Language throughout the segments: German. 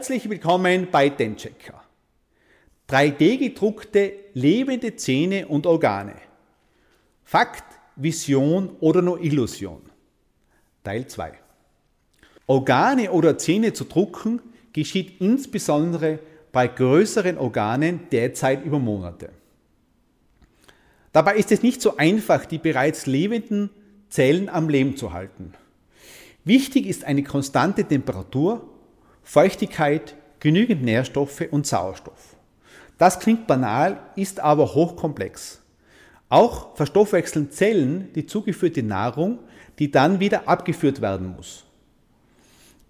Herzlich willkommen bei Denchecker. 3D-gedruckte lebende Zähne und Organe. Fakt, Vision oder nur Illusion. Teil 2. Organe oder Zähne zu drucken geschieht insbesondere bei größeren Organen derzeit über Monate. Dabei ist es nicht so einfach, die bereits lebenden Zellen am Leben zu halten. Wichtig ist eine konstante Temperatur, Feuchtigkeit, genügend Nährstoffe und Sauerstoff. Das klingt banal, ist aber hochkomplex. Auch verstoffwechseln Zellen die zugeführte Nahrung, die dann wieder abgeführt werden muss.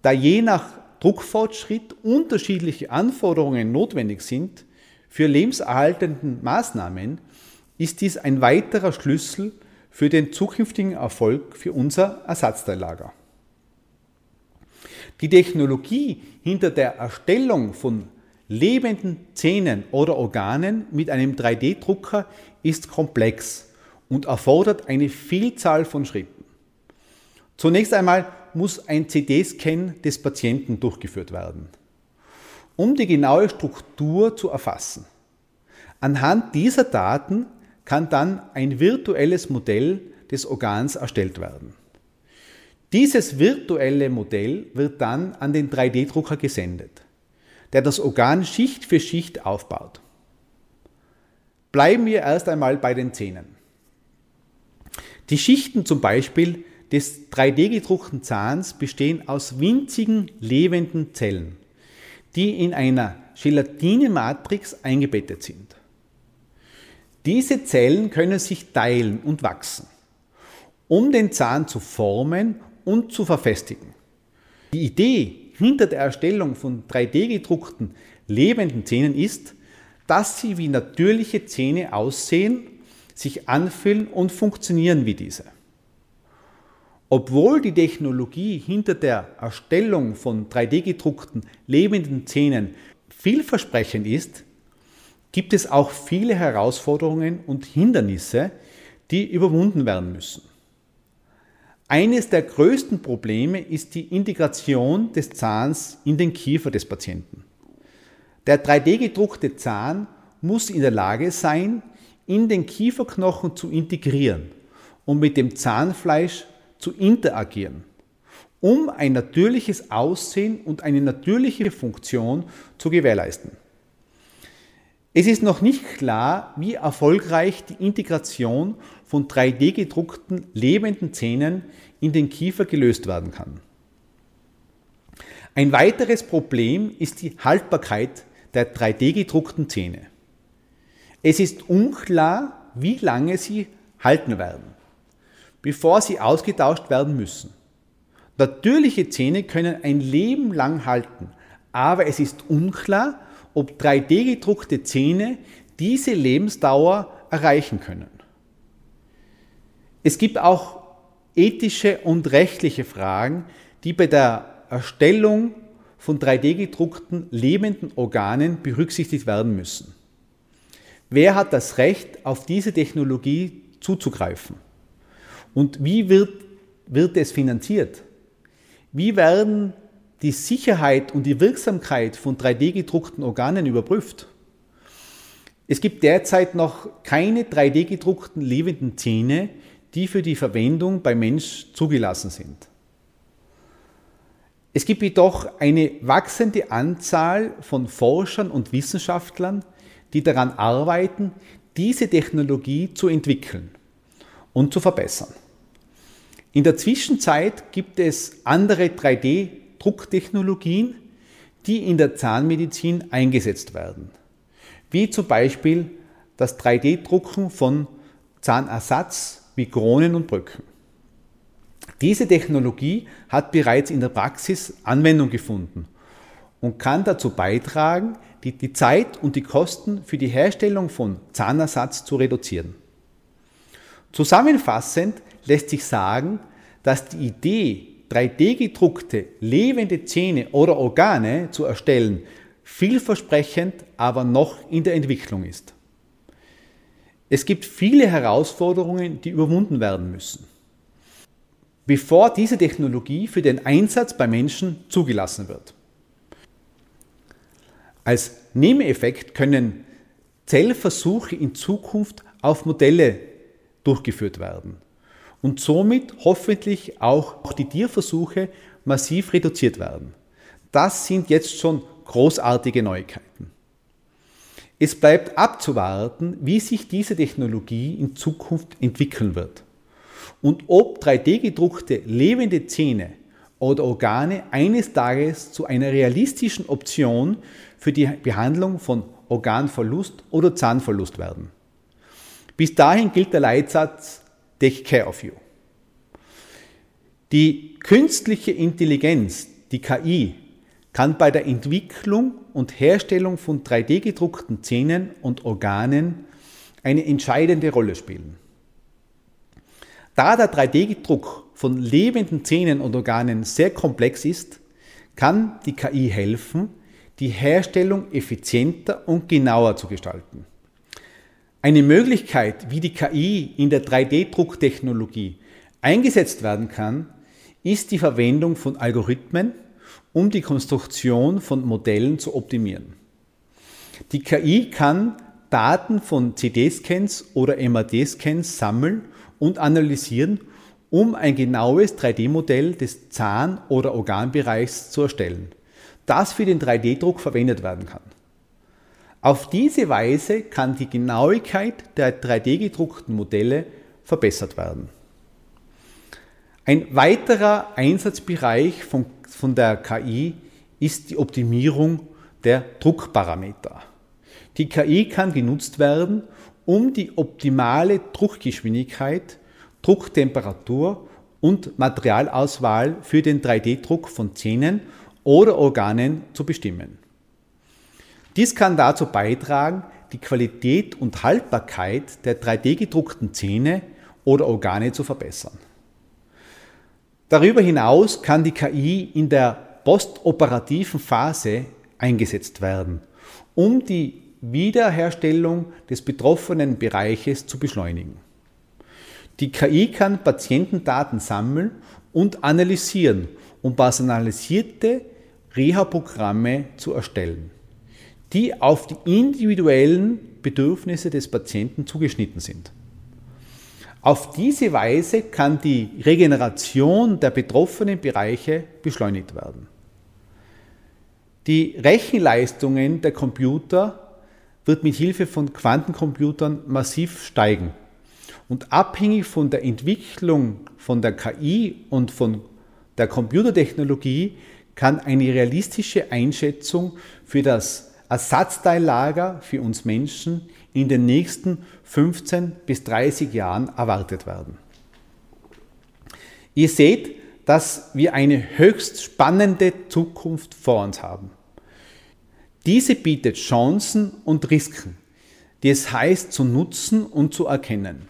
Da je nach Druckfortschritt unterschiedliche Anforderungen notwendig sind für lebenserhaltenden Maßnahmen, ist dies ein weiterer Schlüssel für den zukünftigen Erfolg für unser Ersatzteillager. Die Technologie hinter der Erstellung von lebenden Zähnen oder Organen mit einem 3D-Drucker ist komplex und erfordert eine Vielzahl von Schritten. Zunächst einmal muss ein CD-Scan des Patienten durchgeführt werden, um die genaue Struktur zu erfassen. Anhand dieser Daten kann dann ein virtuelles Modell des Organs erstellt werden. Dieses virtuelle Modell wird dann an den 3D-Drucker gesendet, der das Organ Schicht für Schicht aufbaut. Bleiben wir erst einmal bei den Zähnen. Die Schichten zum Beispiel des 3D-gedruckten Zahns bestehen aus winzigen lebenden Zellen, die in einer Gelatinematrix eingebettet sind. Diese Zellen können sich teilen und wachsen, um den Zahn zu formen und zu verfestigen. Die Idee hinter der Erstellung von 3D-gedruckten lebenden Zähnen ist, dass sie wie natürliche Zähne aussehen, sich anfühlen und funktionieren wie diese. Obwohl die Technologie hinter der Erstellung von 3D-gedruckten lebenden Zähnen vielversprechend ist, gibt es auch viele Herausforderungen und Hindernisse, die überwunden werden müssen. Eines der größten Probleme ist die Integration des Zahns in den Kiefer des Patienten. Der 3D-gedruckte Zahn muss in der Lage sein, in den Kieferknochen zu integrieren und mit dem Zahnfleisch zu interagieren, um ein natürliches Aussehen und eine natürliche Funktion zu gewährleisten. Es ist noch nicht klar, wie erfolgreich die Integration von 3D gedruckten lebenden Zähnen in den Kiefer gelöst werden kann. Ein weiteres Problem ist die Haltbarkeit der 3D gedruckten Zähne. Es ist unklar, wie lange sie halten werden, bevor sie ausgetauscht werden müssen. Natürliche Zähne können ein Leben lang halten, aber es ist unklar, ob 3D gedruckte Zähne diese Lebensdauer erreichen können. Es gibt auch ethische und rechtliche Fragen, die bei der Erstellung von 3D gedruckten lebenden Organen berücksichtigt werden müssen. Wer hat das Recht, auf diese Technologie zuzugreifen? Und wie wird, wird es finanziert? Wie werden die Sicherheit und die Wirksamkeit von 3D gedruckten Organen überprüft. Es gibt derzeit noch keine 3D gedruckten lebenden Zähne, die für die Verwendung bei Mensch zugelassen sind. Es gibt jedoch eine wachsende Anzahl von Forschern und Wissenschaftlern, die daran arbeiten, diese Technologie zu entwickeln und zu verbessern. In der Zwischenzeit gibt es andere 3D Drucktechnologien, die in der Zahnmedizin eingesetzt werden, wie zum Beispiel das 3D-Drucken von Zahnersatz wie Kronen und Brücken. Diese Technologie hat bereits in der Praxis Anwendung gefunden und kann dazu beitragen, die, die Zeit und die Kosten für die Herstellung von Zahnersatz zu reduzieren. Zusammenfassend lässt sich sagen, dass die Idee 3D-gedruckte lebende Zähne oder Organe zu erstellen, vielversprechend, aber noch in der Entwicklung ist. Es gibt viele Herausforderungen, die überwunden werden müssen, bevor diese Technologie für den Einsatz bei Menschen zugelassen wird. Als Nebeneffekt können Zellversuche in Zukunft auf Modelle durchgeführt werden und somit hoffentlich auch die Tierversuche massiv reduziert werden. Das sind jetzt schon großartige Neuigkeiten. Es bleibt abzuwarten, wie sich diese Technologie in Zukunft entwickeln wird und ob 3D-gedruckte lebende Zähne oder Organe eines Tages zu einer realistischen Option für die Behandlung von Organverlust oder Zahnverlust werden. Bis dahin gilt der Leitsatz Take care of you. Die künstliche Intelligenz, die KI, kann bei der Entwicklung und Herstellung von 3D-gedruckten Zähnen und Organen eine entscheidende Rolle spielen. Da der 3D-Druck von lebenden Zähnen und Organen sehr komplex ist, kann die KI helfen, die Herstellung effizienter und genauer zu gestalten. Eine Möglichkeit, wie die KI in der 3D-Drucktechnologie eingesetzt werden kann, ist die Verwendung von Algorithmen, um die Konstruktion von Modellen zu optimieren. Die KI kann Daten von CD-Scans oder MAD-Scans sammeln und analysieren, um ein genaues 3D-Modell des Zahn- oder Organbereichs zu erstellen, das für den 3D-Druck verwendet werden kann. Auf diese Weise kann die Genauigkeit der 3D-gedruckten Modelle verbessert werden. Ein weiterer Einsatzbereich von, von der KI ist die Optimierung der Druckparameter. Die KI kann genutzt werden, um die optimale Druckgeschwindigkeit, Drucktemperatur und Materialauswahl für den 3D-Druck von Zähnen oder Organen zu bestimmen. Dies kann dazu beitragen, die Qualität und Haltbarkeit der 3D-gedruckten Zähne oder Organe zu verbessern. Darüber hinaus kann die KI in der postoperativen Phase eingesetzt werden, um die Wiederherstellung des betroffenen Bereiches zu beschleunigen. Die KI kann Patientendaten sammeln und analysieren, um personalisierte Reha-Programme zu erstellen, die auf die individuellen Bedürfnisse des Patienten zugeschnitten sind. Auf diese Weise kann die Regeneration der betroffenen Bereiche beschleunigt werden. Die Rechenleistungen der Computer wird mit Hilfe von Quantencomputern massiv steigen. Und abhängig von der Entwicklung von der KI und von der Computertechnologie kann eine realistische Einschätzung für das Ersatzteillager für uns Menschen in den nächsten 15 bis 30 Jahren erwartet werden. Ihr seht, dass wir eine höchst spannende Zukunft vor uns haben. Diese bietet Chancen und Risiken, die es heißt zu nutzen und zu erkennen.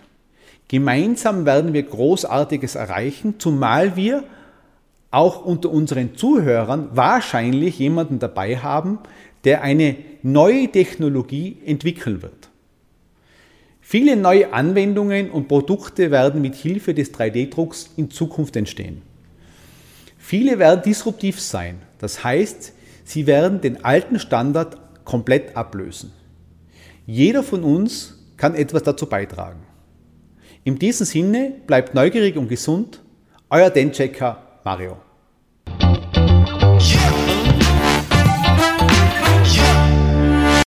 Gemeinsam werden wir Großartiges erreichen, zumal wir auch unter unseren Zuhörern wahrscheinlich jemanden dabei haben, der eine neue Technologie entwickeln wird. Viele neue Anwendungen und Produkte werden mit Hilfe des 3D-Drucks in Zukunft entstehen. Viele werden disruptiv sein, das heißt, Sie werden den alten Standard komplett ablösen. Jeder von uns kann etwas dazu beitragen. In diesem Sinne bleibt neugierig und gesund. Euer Denchecker Mario.